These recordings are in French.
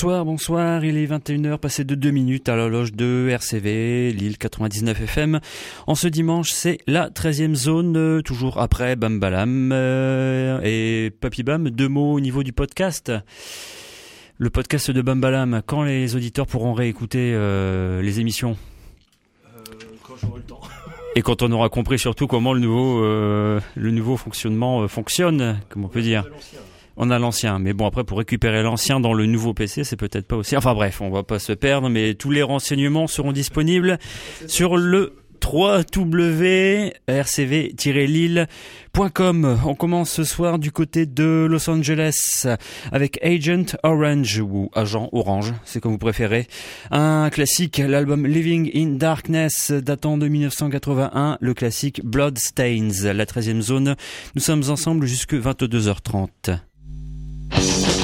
Bonsoir, bonsoir, il est 21h, passé de 2 minutes à la loge de RCV, Lille 99 FM. En ce dimanche, c'est la 13e zone, euh, toujours après Bambalam euh, et Papy Bam. Deux mots au niveau du podcast. Le podcast de Bambalam, quand les auditeurs pourront réécouter euh, les émissions? Quand j'aurai le temps. et quand on aura compris surtout comment le nouveau, euh, le nouveau fonctionnement fonctionne, comme on peut dire. On a l'ancien, mais bon après pour récupérer l'ancien dans le nouveau PC, c'est peut-être pas aussi. Enfin bref, on va pas se perdre, mais tous les renseignements seront disponibles sur le www.rcv-lille.com. On commence ce soir du côté de Los Angeles avec Agent Orange ou Agent Orange, c'est comme vous préférez. Un classique, l'album Living in Darkness datant de 1981, le classique Bloodstains, la 13e zone. Nous sommes ensemble jusque 22h30. Yes.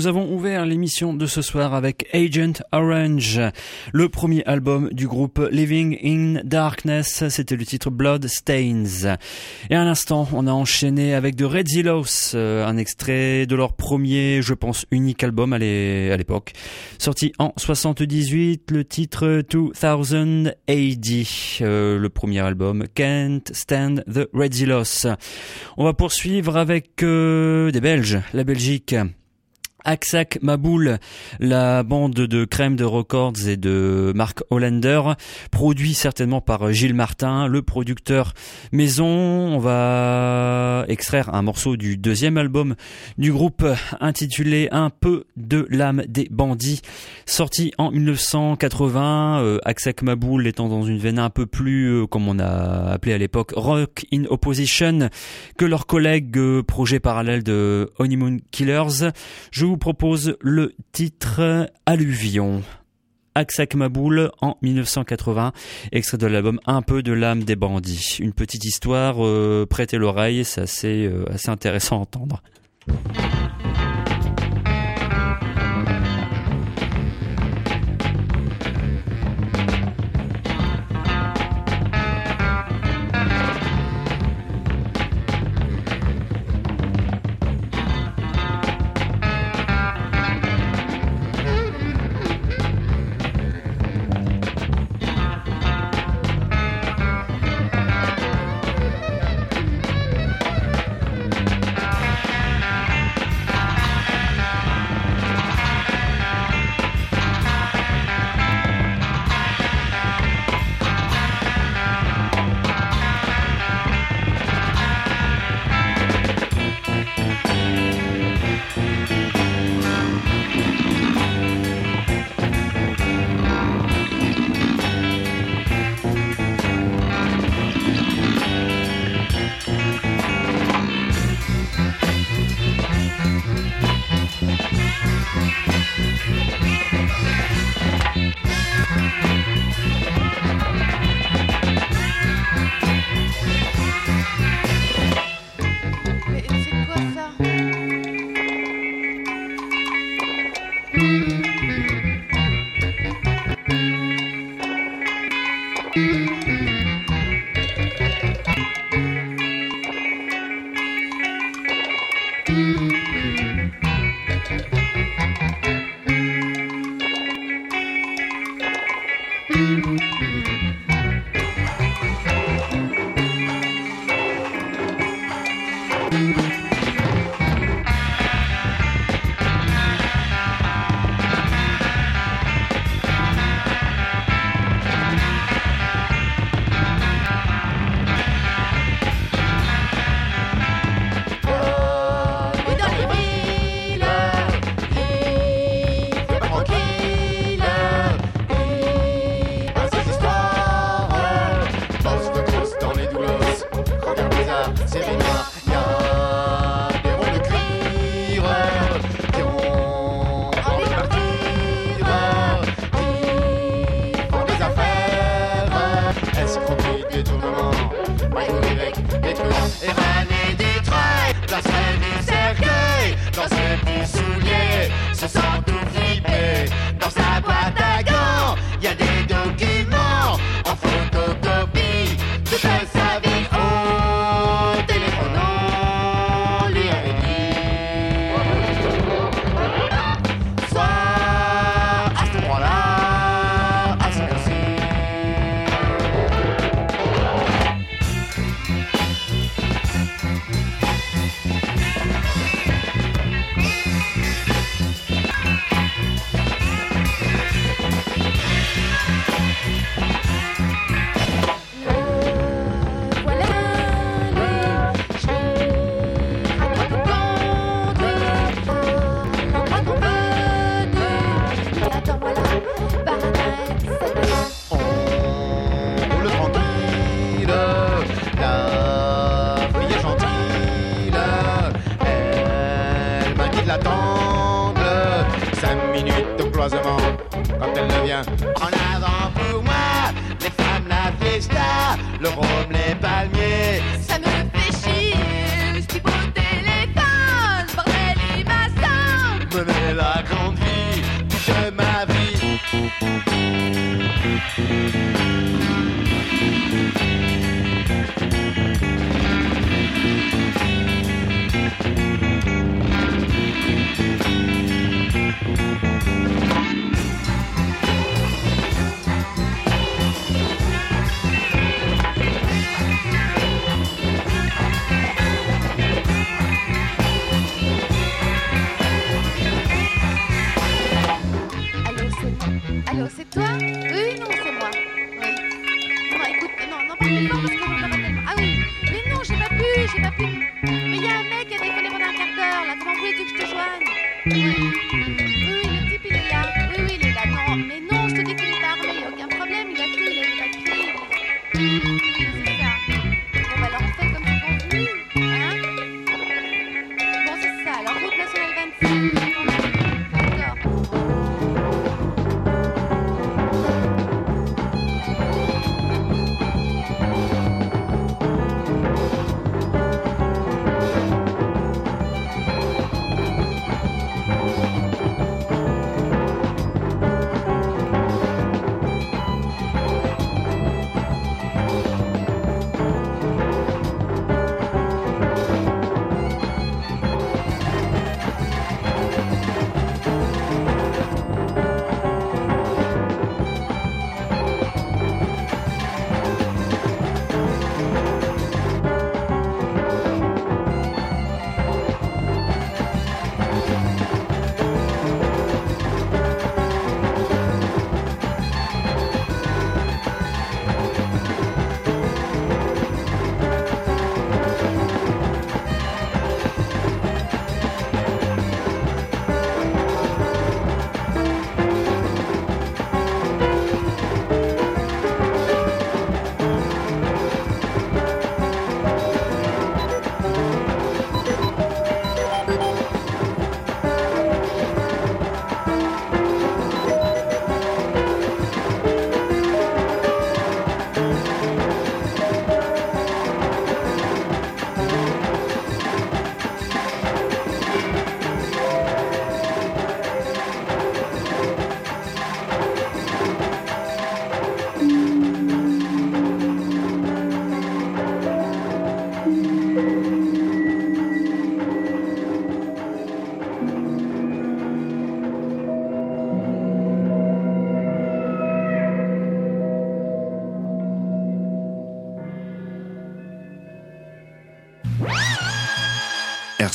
Nous avons ouvert l'émission de ce soir avec Agent Orange, le premier album du groupe Living in Darkness, c'était le titre Blood Stains. Et à l'instant, on a enchaîné avec de Red Zillows, euh, un extrait de leur premier, je pense, unique album à l'époque, sorti en 78, le titre 2000 AD, euh, le premier album Can't Stand the Red Zillows. On va poursuivre avec euh, des Belges, la Belgique. Aksak Maboul, la bande de Crème de Records et de Mark Hollander, produit certainement par Gilles Martin, le producteur maison. On va extraire un morceau du deuxième album du groupe intitulé Un peu de l'âme des bandits, sorti en 1980. Euh, Aksak Maboul étant dans une veine un peu plus, euh, comme on a appelé à l'époque, rock in opposition que leurs collègues euh, projet parallèle de Honeymoon Killers. Vous propose le titre Alluvion. Aksak Maboul en 1980, extrait de l'album Un peu de l'âme des bandits. Une petite histoire, euh, prêtez l'oreille, c'est euh, assez intéressant à entendre.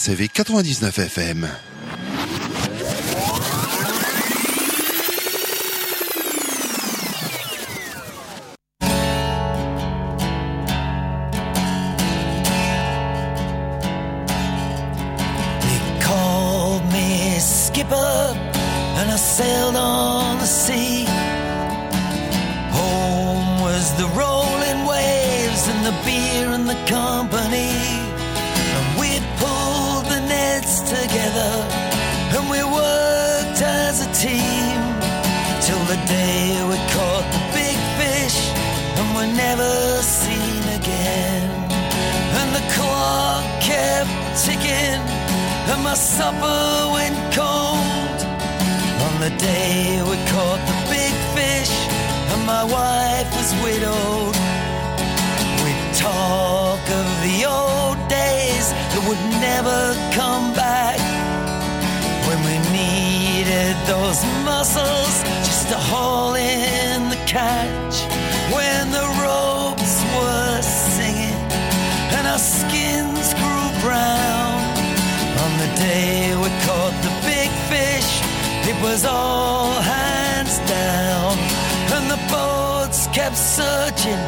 RCV 99 FM. imagine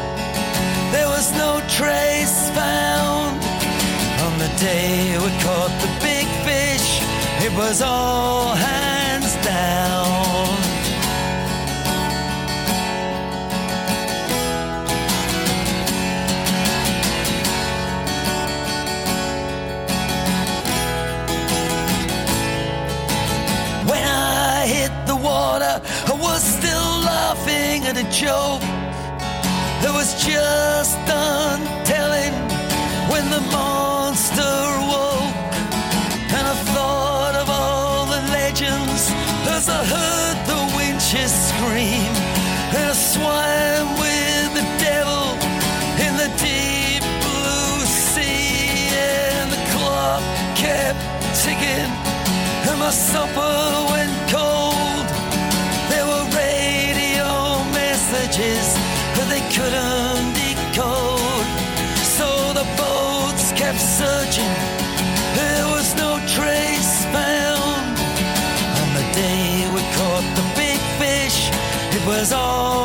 there was no trace found. On the day we caught the big fish, it was all hands down. When I hit the water, I was still laughing at a joke. It was just untelling when the monster woke, and I thought of all the legends as I heard the winches scream, and I swam with the devil in the deep blue sea, and the clock kept ticking, and my supper went cold. There were radio messages couldn't decode. So the boats kept searching, there was no trace found. On the day we caught the big fish, it was all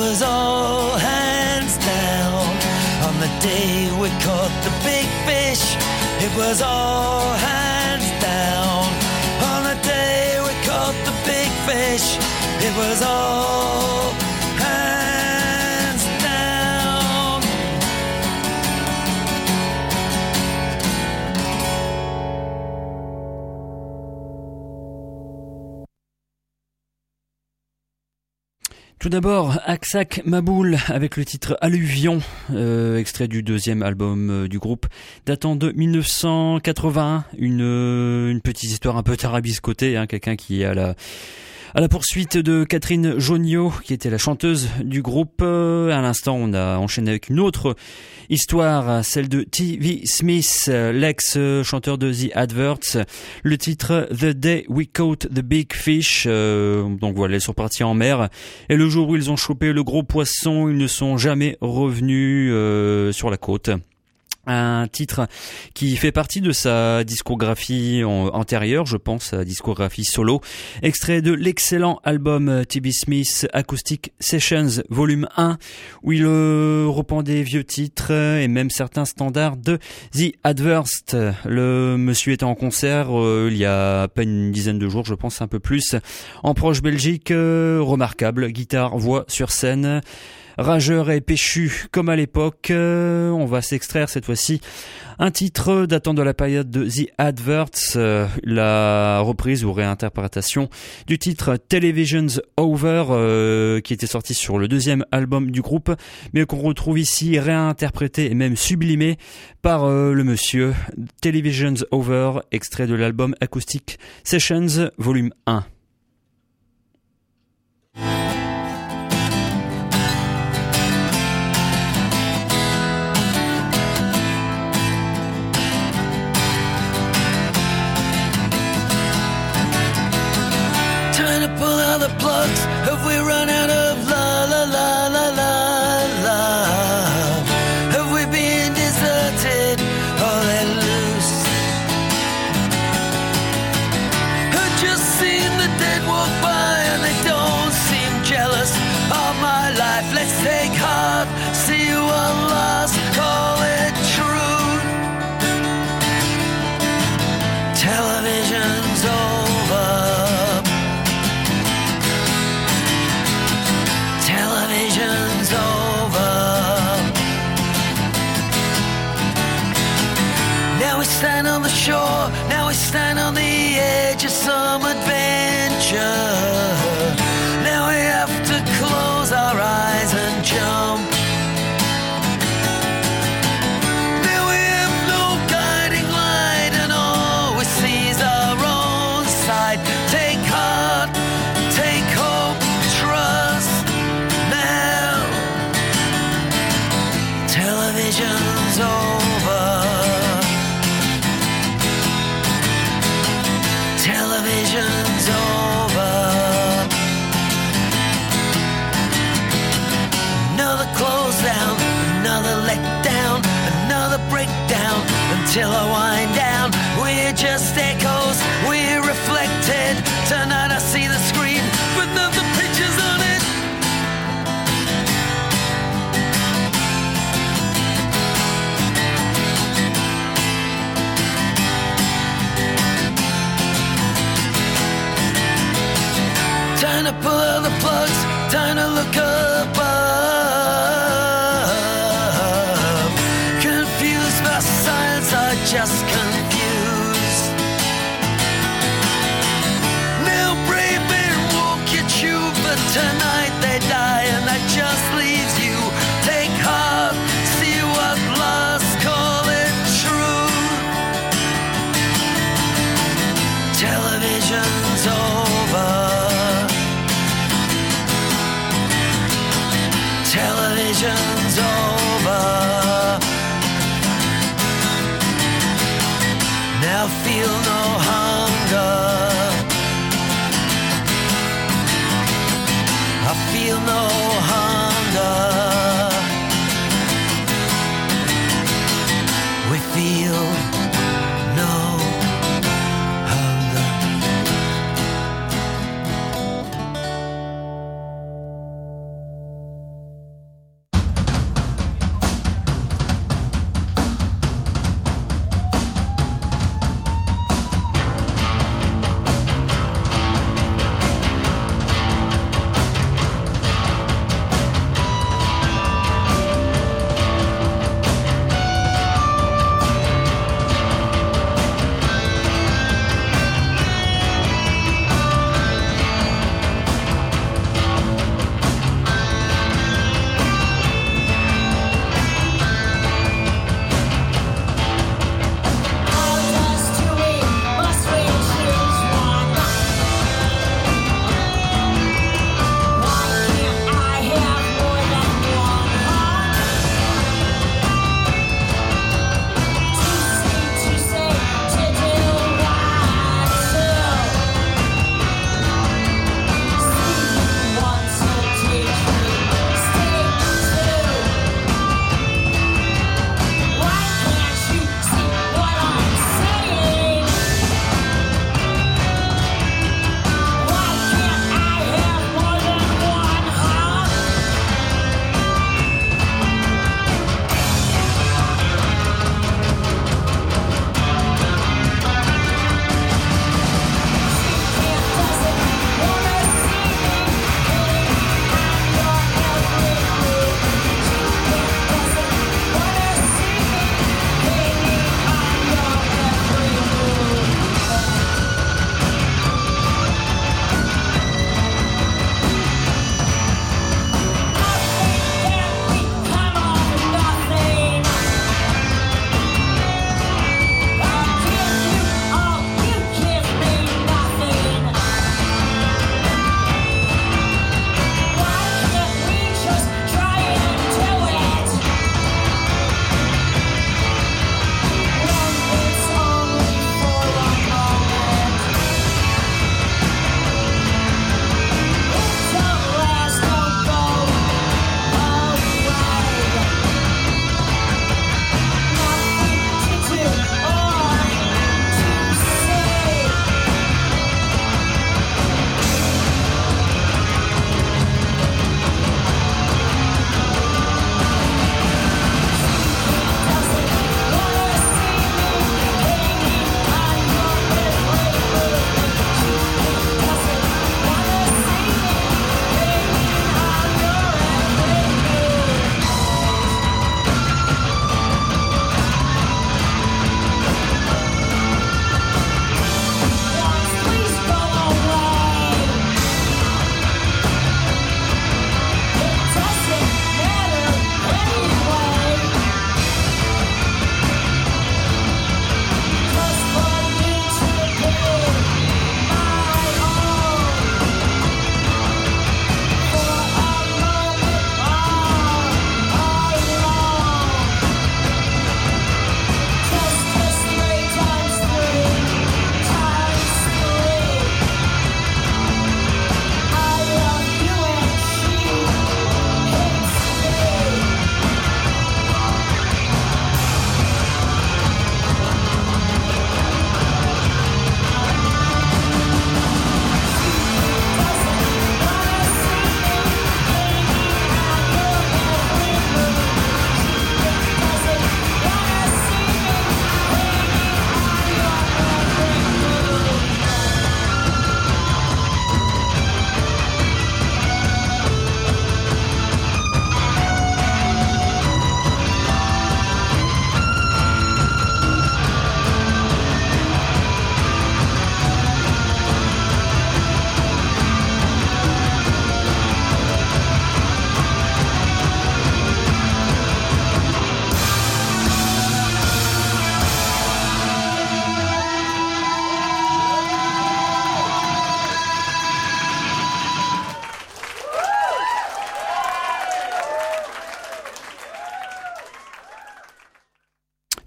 was all hands down. On the day we caught the big fish, it was all hands down. On the day we caught the big fish, it was all Tout d'abord, Aksak Maboul avec le titre Alluvion, euh, extrait du deuxième album euh, du groupe, datant de 1981. Une, euh, une petite histoire un peu tarabiscotée, hein, quelqu'un qui à la à la poursuite de Catherine Joniot, qui était la chanteuse du groupe. Euh, à l'instant, on a enchaîné avec une autre histoire, celle de T.V. Smith, euh, l'ex-chanteur de The Adverts. Le titre The Day We Caught the Big Fish. Euh, donc voilà, ils sont partis en mer. Et le jour où ils ont chopé le gros poisson, ils ne sont jamais revenus euh, sur la côte un titre qui fait partie de sa discographie antérieure, je pense, sa discographie solo, extrait de l'excellent album T.B. Smith Acoustic Sessions Volume 1, où il euh, reprend des vieux titres et même certains standards de The Adverst. Le monsieur était en concert euh, il y a à peine une dizaine de jours, je pense un peu plus, en proche Belgique, euh, remarquable, guitare, voix sur scène, rageur et péchu comme à l'époque. Euh, on va s'extraire cette fois-ci un titre datant de la période de The Adverts, euh, la reprise ou réinterprétation du titre Television's Over euh, qui était sorti sur le deuxième album du groupe, mais qu'on retrouve ici réinterprété et même sublimé par le monsieur Television's Over, extrait de l'album Acoustic Sessions volume 1. till I win.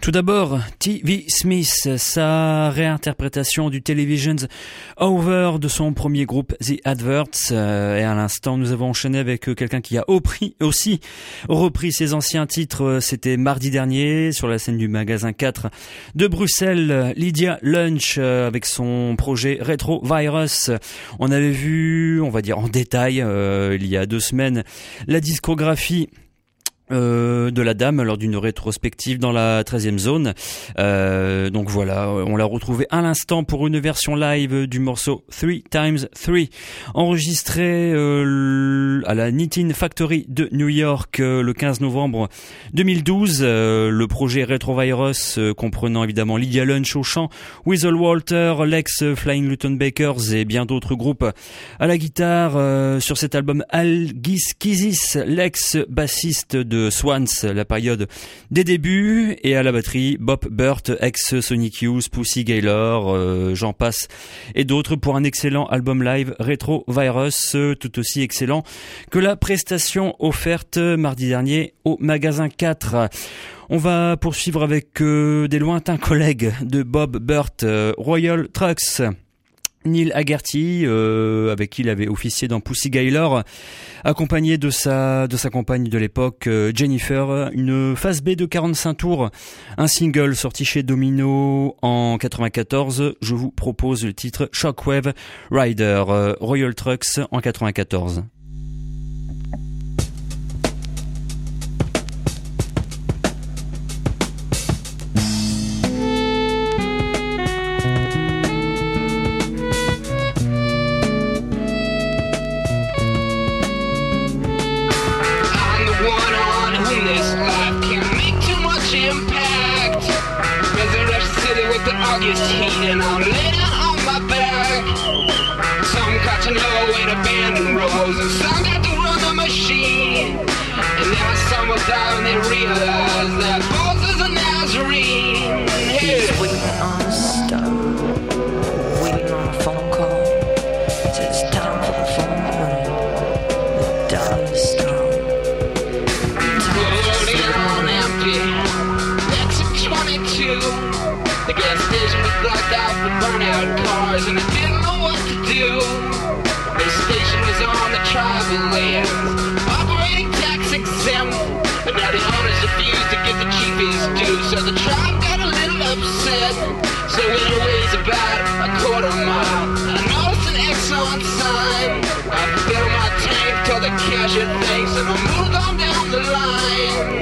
Tout d'abord, T.V. Smith, sa réinterprétation du Television's Over de son premier groupe The Adverts. Euh, et à l'instant, nous avons enchaîné avec euh, quelqu'un qui a aussi repris ses anciens titres. C'était mardi dernier sur la scène du magasin 4 de Bruxelles. Lydia Lunch euh, avec son projet Retro Virus. On avait vu, on va dire en détail, il y a deux semaines, la discographie euh, de la dame lors d'une rétrospective dans la 13e zone. Euh, donc voilà, on l'a retrouvé à l'instant pour une version live du morceau 3 times 3 enregistré euh, à la Nitin Factory de New York le 15 novembre 2012. le projet Retrovirus comprenant évidemment Lydia Lunch au chant, Weasel Walter, Lex Flying Luton Bakers et bien d'autres groupes à la guitare sur cet album Al Kizis, l'ex bassiste Swans, la période des débuts, et à la batterie Bob Burt, ex Sonic Youth, Pussy Gaylor, euh, j'en passe, et d'autres pour un excellent album live Retro Virus, tout aussi excellent que la prestation offerte mardi dernier au magasin 4. On va poursuivre avec euh, des lointains collègues de Bob Burt, euh, Royal Trucks. Neil Haggerty, euh, avec qui il avait officié dans Pussy Gaylor, accompagné de sa de sa compagne de l'époque euh, Jennifer, une phase B de 45 tours, un single sorti chez Domino en 94. Je vous propose le titre Shockwave Rider euh, Royal Trucks en 94. August heat and I'm laying on my back. Some got to know bend and rows and some got to run the machine. And now some will die when they realize that both is a Nazarene. He's waiting on a stop, waiting on a phone call. Blocked out with burnout cars and I didn't know what to do. The station was on the tribal land, operating tax exempt. But now the owners refused to give the cheapest due, so the tribe got a little upset. So it weighs about a quarter mile. I noticed an Exxon sign. I filled my tank, told the cashier thanks, and I moved on down the line.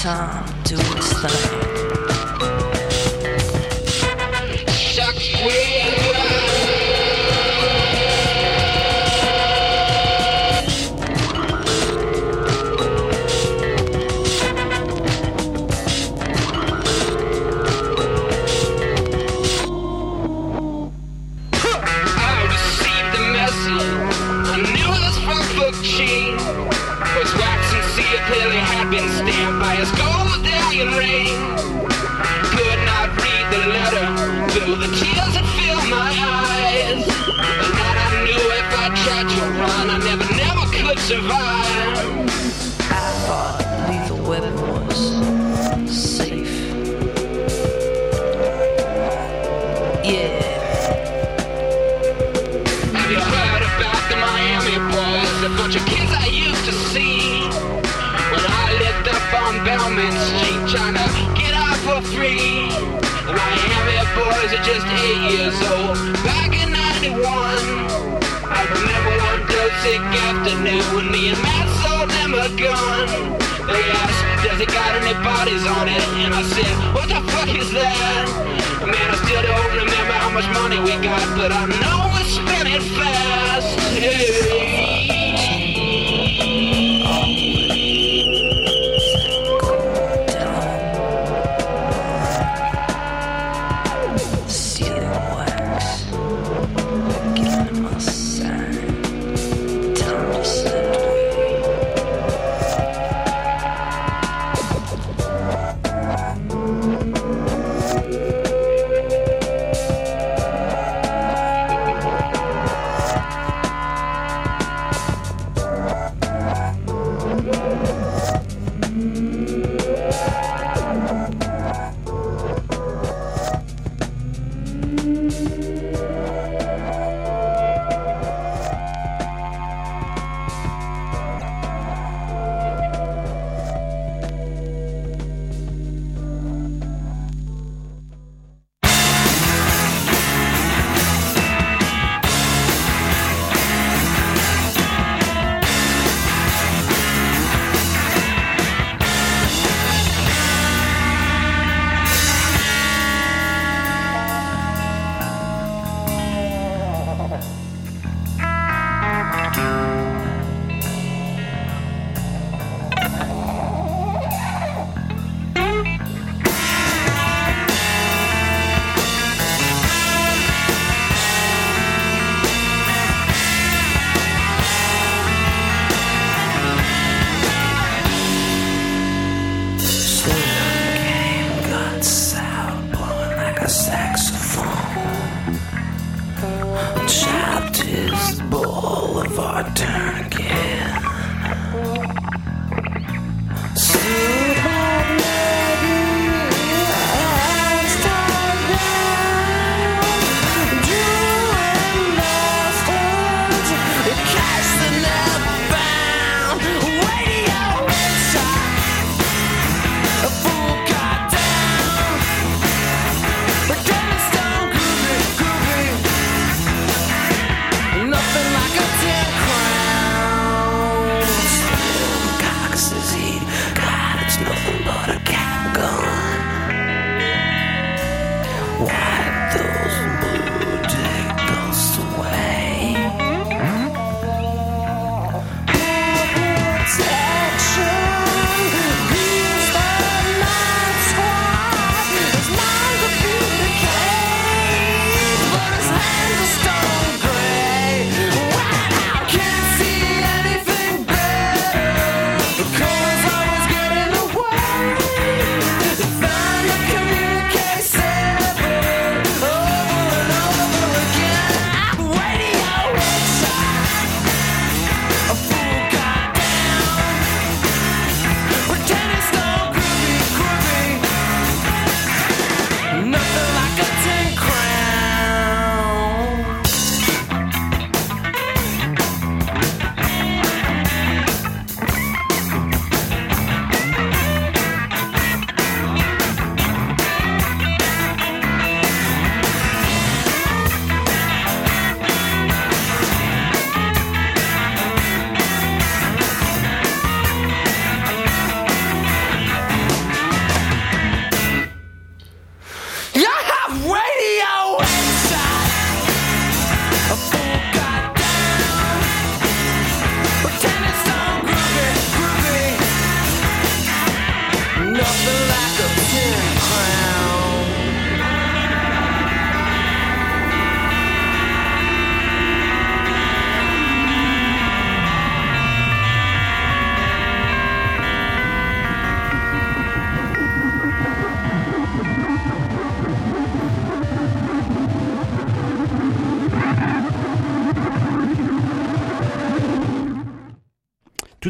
Time survive. I thought lethal weapon was safe. Yeah. Have you heard about the Miami boys? A bunch of kids I used to see. When I lived up on Belmont Street trying to get out for free. The Miami boys are just eight years old. Back sick afternoon when me and Matt sold them a gun. They asked, does it got any bodies on it? And I said, what the fuck is that? Man, I still don't remember how much money we got, but I know we're spending fast. Hey.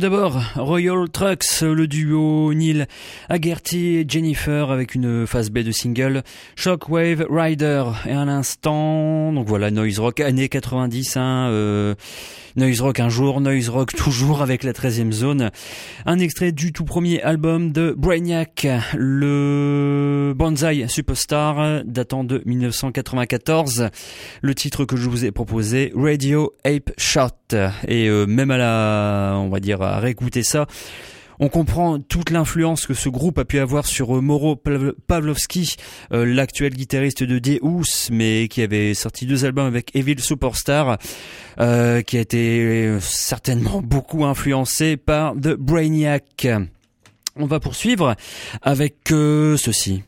D'abord, Royal Trucks, le duo Neil Haggerty et Jennifer avec une phase B de single, Shockwave Rider et un instant, donc voilà, Noise Rock, année 90, hein, euh, Noise Rock un jour, Noise Rock toujours avec la 13e zone. Un extrait du tout premier album de Brainiac, le Banzai Superstar, datant de 1994. Le titre que je vous ai proposé, Radio Ape Shot. Et euh, même à la, on va dire, à réécouter ça, on comprend toute l'influence que ce groupe a pu avoir sur euh, Moro Pav- Pavlovski, euh, l'actuel guitariste de Deus, mais qui avait sorti deux albums avec Evil Superstar, euh, qui a été certainement beaucoup influencé par The Brainiac. On va poursuivre avec ceci.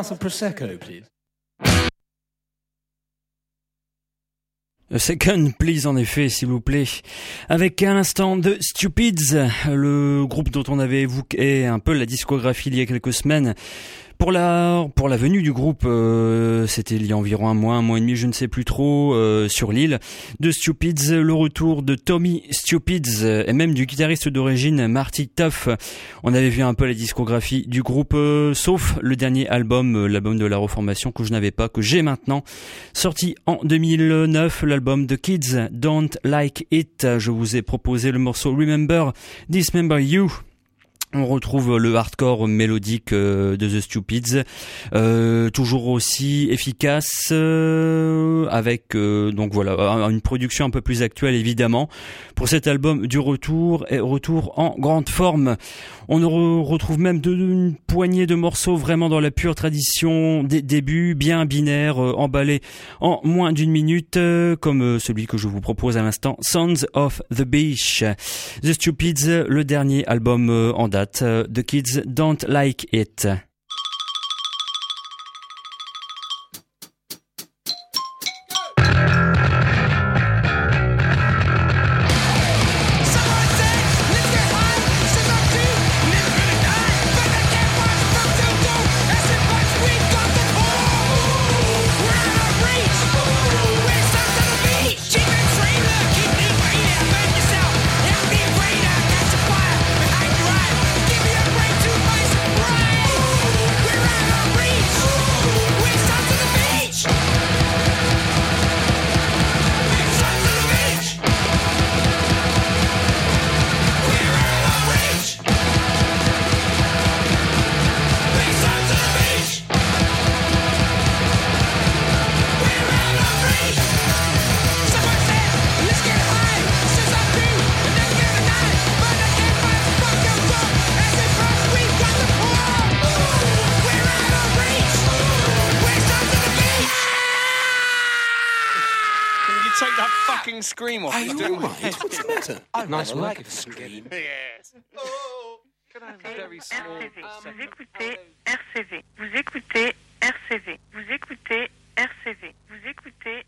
Glass? A Second, please, en effet, s'il vous plaît. Avec à l'instant The Stupids, le groupe dont on avait évoqué un peu la discographie il y a quelques semaines. Pour la pour la venue du groupe, euh, c'était il y a environ un mois, un mois et demi, je ne sais plus trop, euh, sur l'île de Stupids, le retour de Tommy Stupids et même du guitariste d'origine Marty Tuff. On avait vu un peu la discographie du groupe, euh, sauf le dernier album, euh, l'album de la reformation que je n'avais pas, que j'ai maintenant, sorti en 2009, l'album The Kids Don't Like It. Je vous ai proposé le morceau Remember Dismember You. On retrouve le hardcore mélodique euh, de The Stupids, euh, toujours aussi efficace, euh, avec donc voilà une production un peu plus actuelle évidemment. Pour cet album du retour et retour en grande forme. On re- retrouve même de- une poignée de morceaux vraiment dans la pure tradition des débuts, bien binaires, euh, emballés en moins d'une minute, euh, comme euh, celui que je vous propose à l'instant, Sons of the Beach. The Stupids, le dernier album euh, en date, The Kids Don't Like It. Nice work. Yes. Oh, can I have a very small RCV. Vous second? écoutez RCV. Vous écoutez RCV. Vous écoutez RCV. Vous écoutez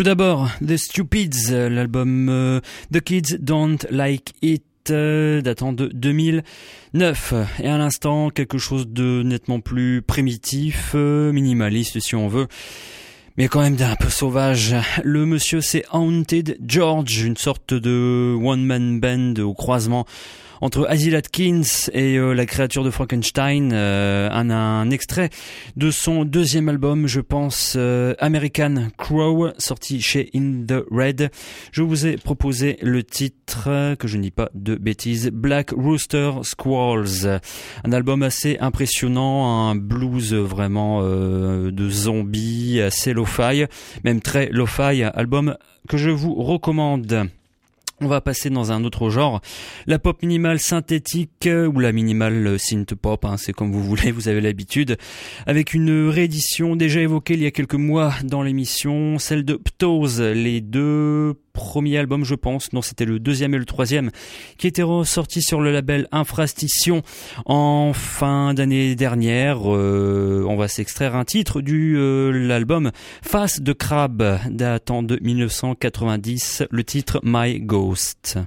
Tout d'abord, The Stupids, l'album euh, The Kids Don't Like It, euh, datant de 2009. Et à l'instant, quelque chose de nettement plus primitif, euh, minimaliste si on veut. Mais quand même d'un peu sauvage. Le monsieur c'est Haunted George, une sorte de one-man band au croisement entre Asil Atkins et euh, la créature de Frankenstein, euh, un, extrait de son deuxième album, je pense, euh, American Crow, sorti chez In the Red. Je vous ai proposé le titre, que je ne dis pas de bêtises, Black Rooster Squalls. Un album assez impressionnant, un blues vraiment de zombies, assez lo-fi, même très lo-fi, album que je vous recommande. On va passer dans un autre genre, la pop minimale synthétique euh, ou la minimale euh, synth pop, hein, c'est comme vous voulez, vous avez l'habitude, avec une réédition déjà évoquée il y a quelques mois dans l'émission, celle de Ptose, les deux premiers albums je pense, non c'était le deuxième et le troisième, qui étaient ressortis sur le label Infrastition en fin d'année dernière. Euh, on va s'extraire un titre du euh, l'album Face de crabe datant de 1990, le titre My Ghost.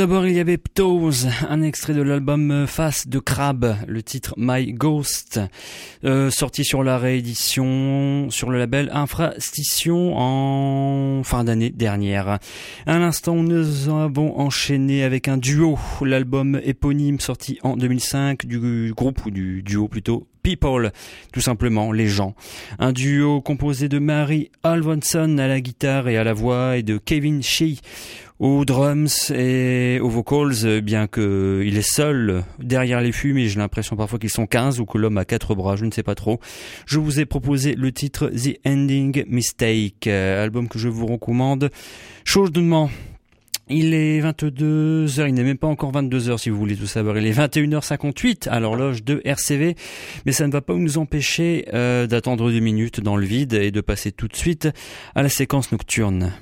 D'abord, il y avait Ptose, un extrait de l'album Face de Crabe, le titre My Ghost, euh, sorti sur la réédition sur le label Infrastition en fin d'année dernière. À l'instant, nous avons enchaîné avec un duo, l'album éponyme sorti en 2005 du groupe ou du duo plutôt People, tout simplement, les gens. Un duo composé de Mary Alvonson à la guitare et à la voix et de Kevin Shea aux drums et aux vocals, bien que il est seul derrière les fûts, mais j'ai l'impression parfois qu'ils sont 15 ou que l'homme a quatre bras, je ne sais pas trop. Je vous ai proposé le titre The Ending Mistake, euh, album que je vous recommande chaudement. Il est 22h, il n'est même pas encore 22h si vous voulez tout savoir. Il est 21h58 à l'horloge de RCV, mais ça ne va pas nous empêcher euh, d'attendre deux minutes dans le vide et de passer tout de suite à la séquence nocturne.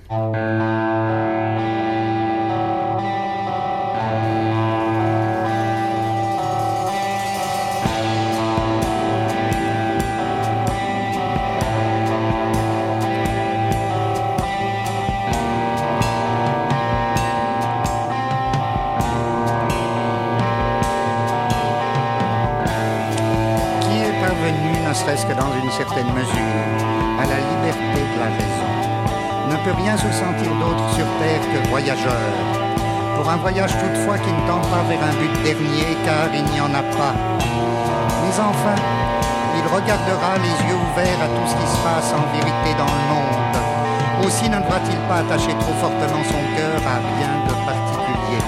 Presque dans une certaine mesure, à la liberté de la raison. Ne peut rien se sentir d'autre sur Terre que voyageur. Pour un voyage toutefois qui ne tend pas vers un but dernier, car il n'y en a pas. Mais enfin, il regardera les yeux ouverts à tout ce qui se passe en vérité dans le monde. Aussi ne devra-t-il pas attacher trop fortement son cœur à rien de particulier.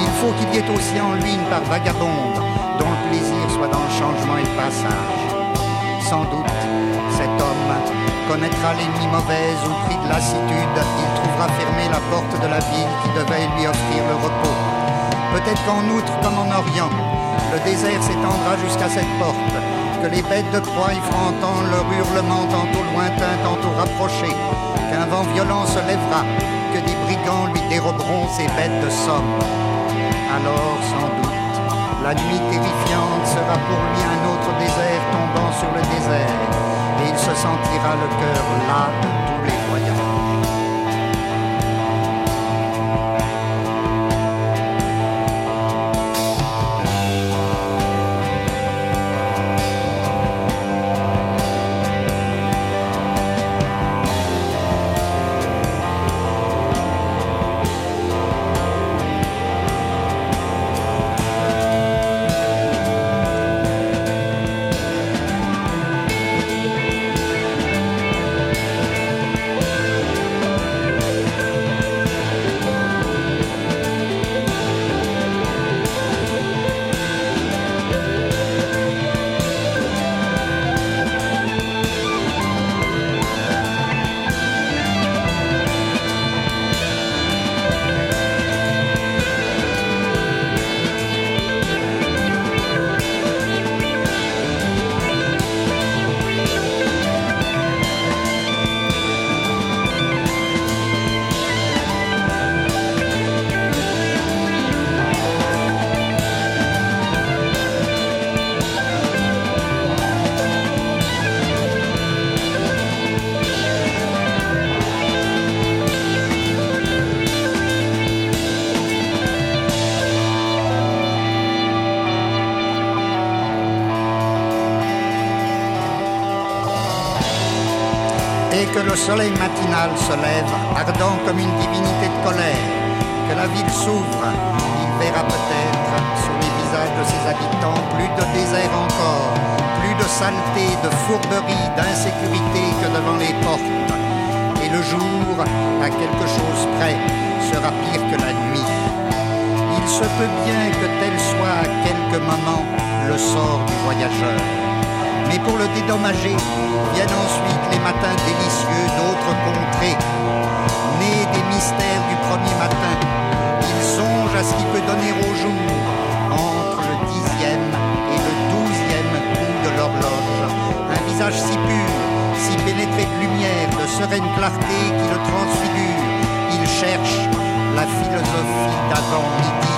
Il faut qu'il y ait aussi en lui une part vagabonde, dont le plaisir soit dans le changement et le passage. Sans doute, cet homme connaîtra l'ennemi mauvaise au prix de lassitude, il trouvera fermée la porte de la ville qui devait lui offrir le repos. Peut-être qu'en outre comme en Orient, le désert s'étendra jusqu'à cette porte, que les bêtes de proie y feront entendre leur hurlement tantôt lointain, tantôt rapproché, qu'un vent violent se lèvera, que des brigands lui déroberont ses bêtes de somme. Alors, sans doute, la nuit terrifiante sera pour lui un autre désert tombant sur le désert, et il se sentira le cœur las de tous les voyages. Le soleil matinal se lève, ardent comme une divinité de colère, que la ville s'ouvre, il verra peut-être sur les visages de ses habitants plus de désert encore, plus de saleté, de fourberie, d'insécurité que devant les portes. Et le jour, à quelque chose près, sera pire que la nuit. Il se peut bien que tel soit à quelques moments le sort du voyageur. Mais pour le dédommager, viennent ensuite les matins délicieux d'autres contrées. Nés des mystères du premier matin, il songe à ce qui peut donner au jour entre le dixième et le douzième coup de l'horloge. Un visage si pur, si pénétré de lumière, de sereine clarté qui le transfigure. Il cherche la philosophie d'avant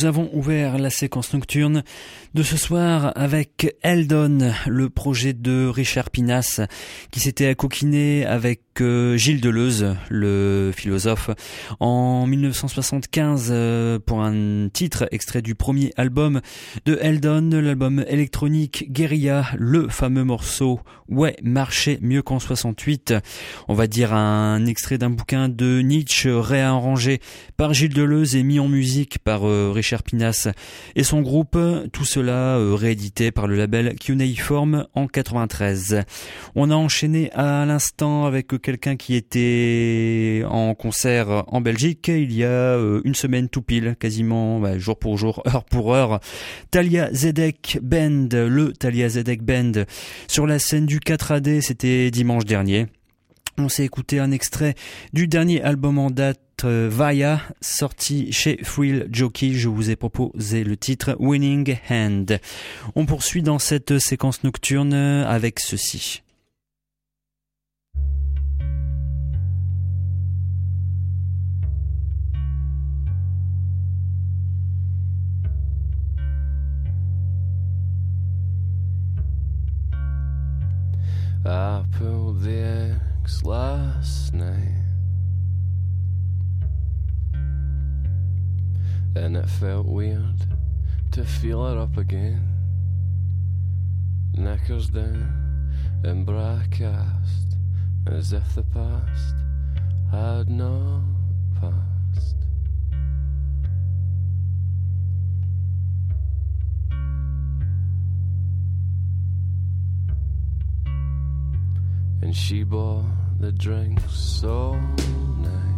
nous avons ouvert la séquence nocturne de ce soir avec Eldon, le projet de Richard Pinas, qui s'était coquiné avec euh, Gilles Deleuze, le philosophe, en 1975 euh, pour un titre extrait du premier album de Eldon, l'album électronique Guerilla, le fameux morceau Ouais, marcher mieux qu'en 68. On va dire un extrait d'un bouquin de Nietzsche réarrangé par Gilles Deleuze et mis en musique par euh, Richard et son groupe, tout cela euh, réédité par le label Cuneiform en 93. On a enchaîné à l'instant avec quelqu'un qui était en concert en Belgique il y a euh, une semaine tout pile, quasiment jour pour jour, heure pour heure. Talia Zedek Band, le Talia Zedek Band, sur la scène du 4AD, c'était dimanche dernier. On s'est écouté un extrait du dernier album en date euh, Vaya, sorti chez Frill Jockey. Je vous ai proposé le titre Winning Hand. On poursuit dans cette séquence nocturne avec ceci. Last night. And it felt weird to feel her up again. Knickers down and bra cast, as if the past had not passed. And she bought the drinks all night.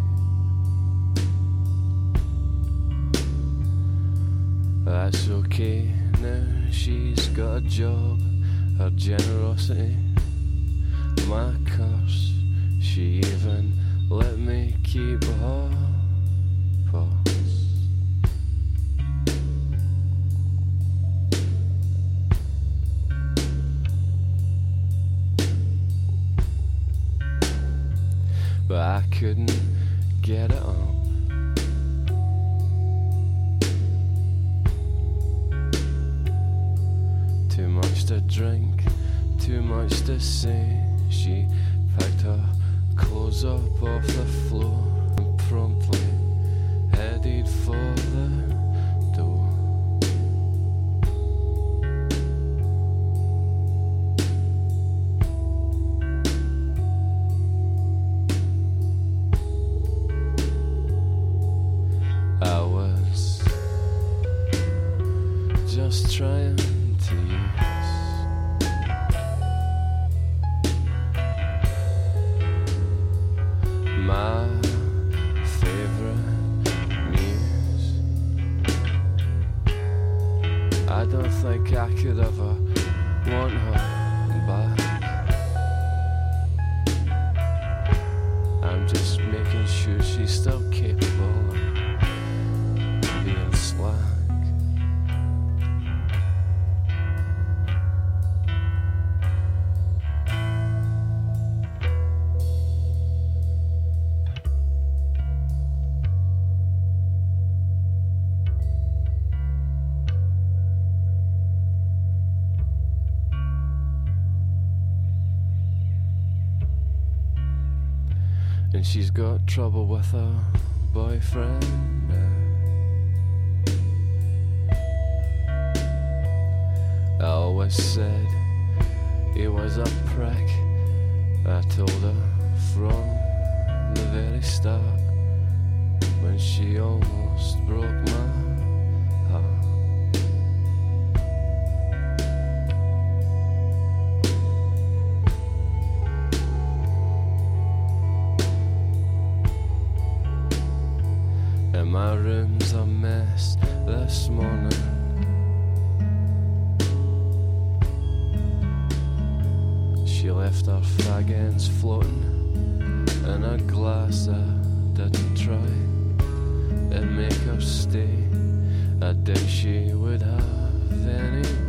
That's okay now she's got a job. Her generosity, my curse. She even let me keep her purse. Couldn't get up. Too much to drink, too much to say. She packed her clothes up off the she's got trouble with her boyfriend. I always said he was a prick. I told her from the very start when she almost broke my That day she would have any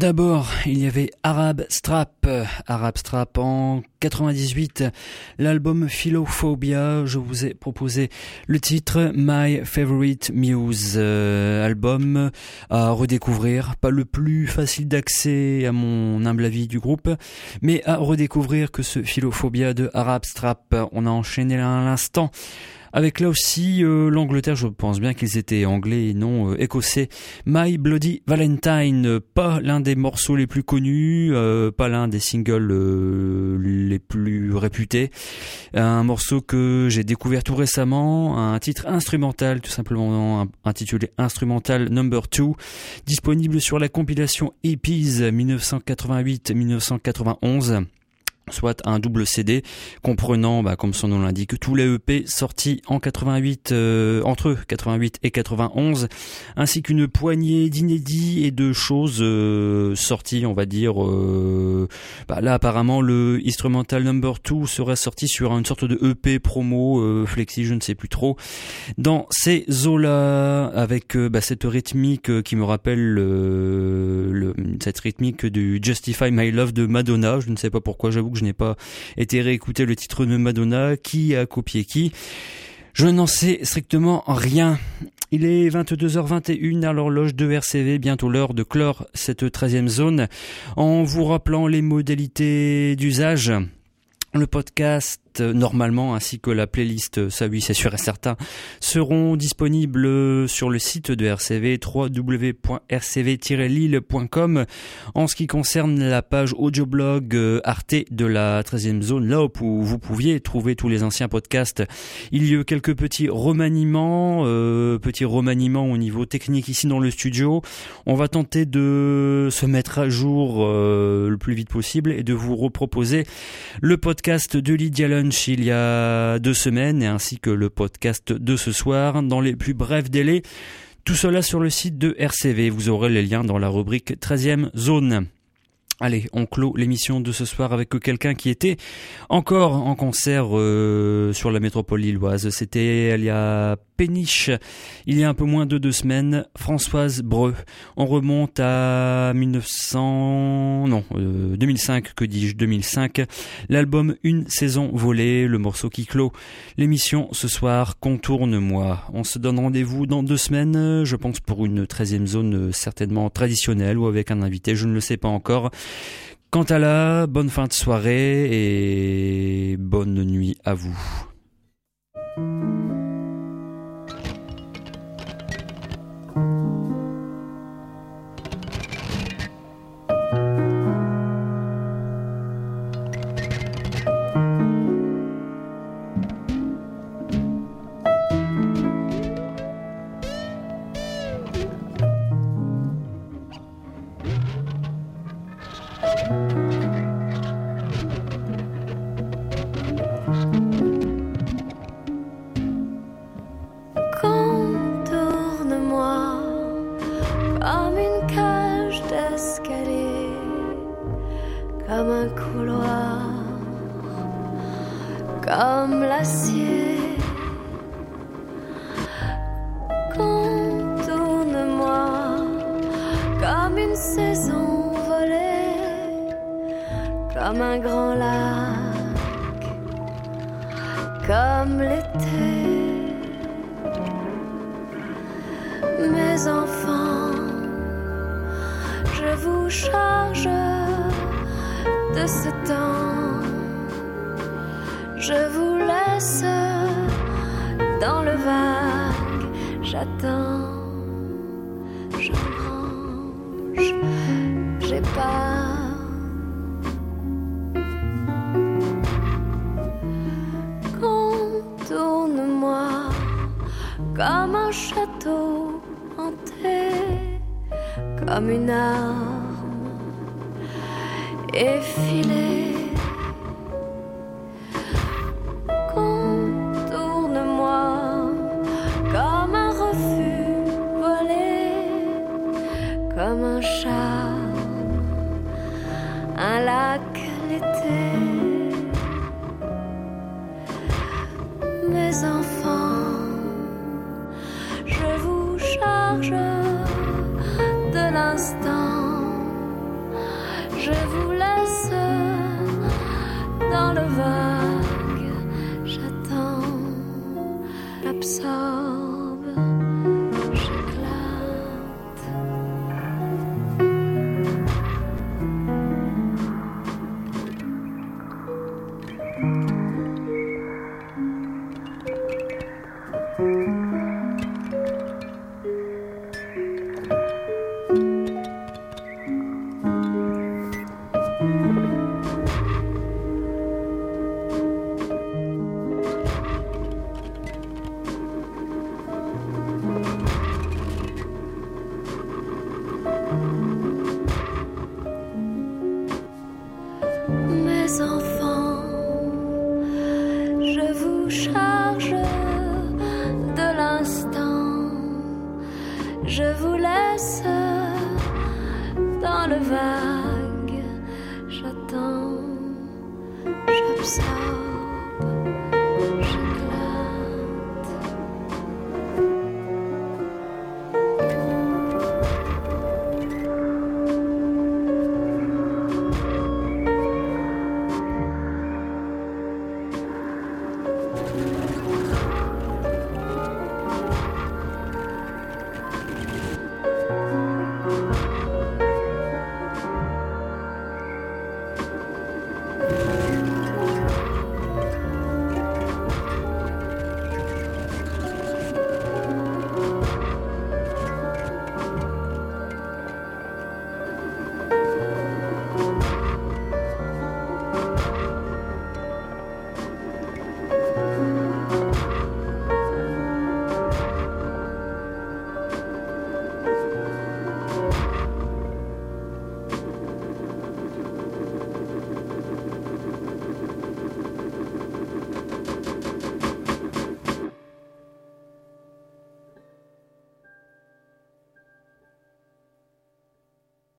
d'abord, il y avait Arab Strap. Arab Strap en 98, l'album Philophobia. Je vous ai proposé le titre My Favorite Muse. Euh, album à redécouvrir. Pas le plus facile d'accès à mon humble avis du groupe, mais à redécouvrir que ce Philophobia de Arab Strap. On a enchaîné à l'instant avec là aussi euh, l'Angleterre, je pense bien qu'ils étaient anglais et non euh, écossais. My Bloody Valentine, euh, pas l'un des morceaux les plus connus, pas l'un des singles les plus réputés. Un morceau que j'ai découvert tout récemment, un titre instrumental tout simplement intitulé Instrumental Number 2, disponible sur la compilation EPs 1988-1991 soit un double CD comprenant, bah, comme son nom l'indique, tous les EP sortis en 88, euh, entre 88 et 91, ainsi qu'une poignée d'inédits et de choses euh, sorties, on va dire. Euh, bah, là, apparemment, le Instrumental Number 2 serait sorti sur une sorte de EP promo, flexi, je ne sais plus trop. Dans ces eaux-là, avec bah, cette rythmique qui me rappelle le, cette rythmique du Justify My Love de Madonna, je ne sais pas pourquoi, j'avoue que je n'ai pas été réécouter le titre de Madonna, qui a copié qui? Je n'en sais strictement rien. Il est 22h21 à l'horloge de RCV, bientôt l'heure de clore cette 13e zone, en vous rappelant les modalités d'usage. Le podcast, normalement, ainsi que la playlist, euh, ça oui, c'est sûr et certain, seront disponibles euh, sur le site de RCV, www.rcv-lille.com. En ce qui concerne la page audioblog euh, Arte de la 13e zone, là où vous pouviez trouver tous les anciens podcasts, il y a eu quelques petits remaniements, euh, petits remaniements au niveau technique ici dans le studio. On va tenter de se mettre à jour euh, le plus vite possible et de vous reproposer le podcast de Lydia Il y a deux semaines et ainsi que le podcast de ce soir dans les plus brefs délais. Tout cela sur le site de RCV. Vous aurez les liens dans la rubrique 13e zone. Allez, on clôt l'émission de ce soir avec quelqu'un qui était encore en concert euh, sur la métropole lilloise. C'était il y a péniche, il y a un peu moins de deux semaines, Françoise Breu. On remonte à 1900, non, euh, 2005, que dis-je, 2005. L'album Une saison volée, le morceau qui clôt l'émission ce soir, Contourne-moi. On se donne rendez-vous dans deux semaines, je pense pour une 13e zone euh, certainement traditionnelle ou avec un invité, je ne le sais pas encore. Quant à là, bonne fin de soirée et bonne nuit à vous. J'attends, je range, j'ai pas. Contourne-moi comme un château hanté, comme une arme effilée.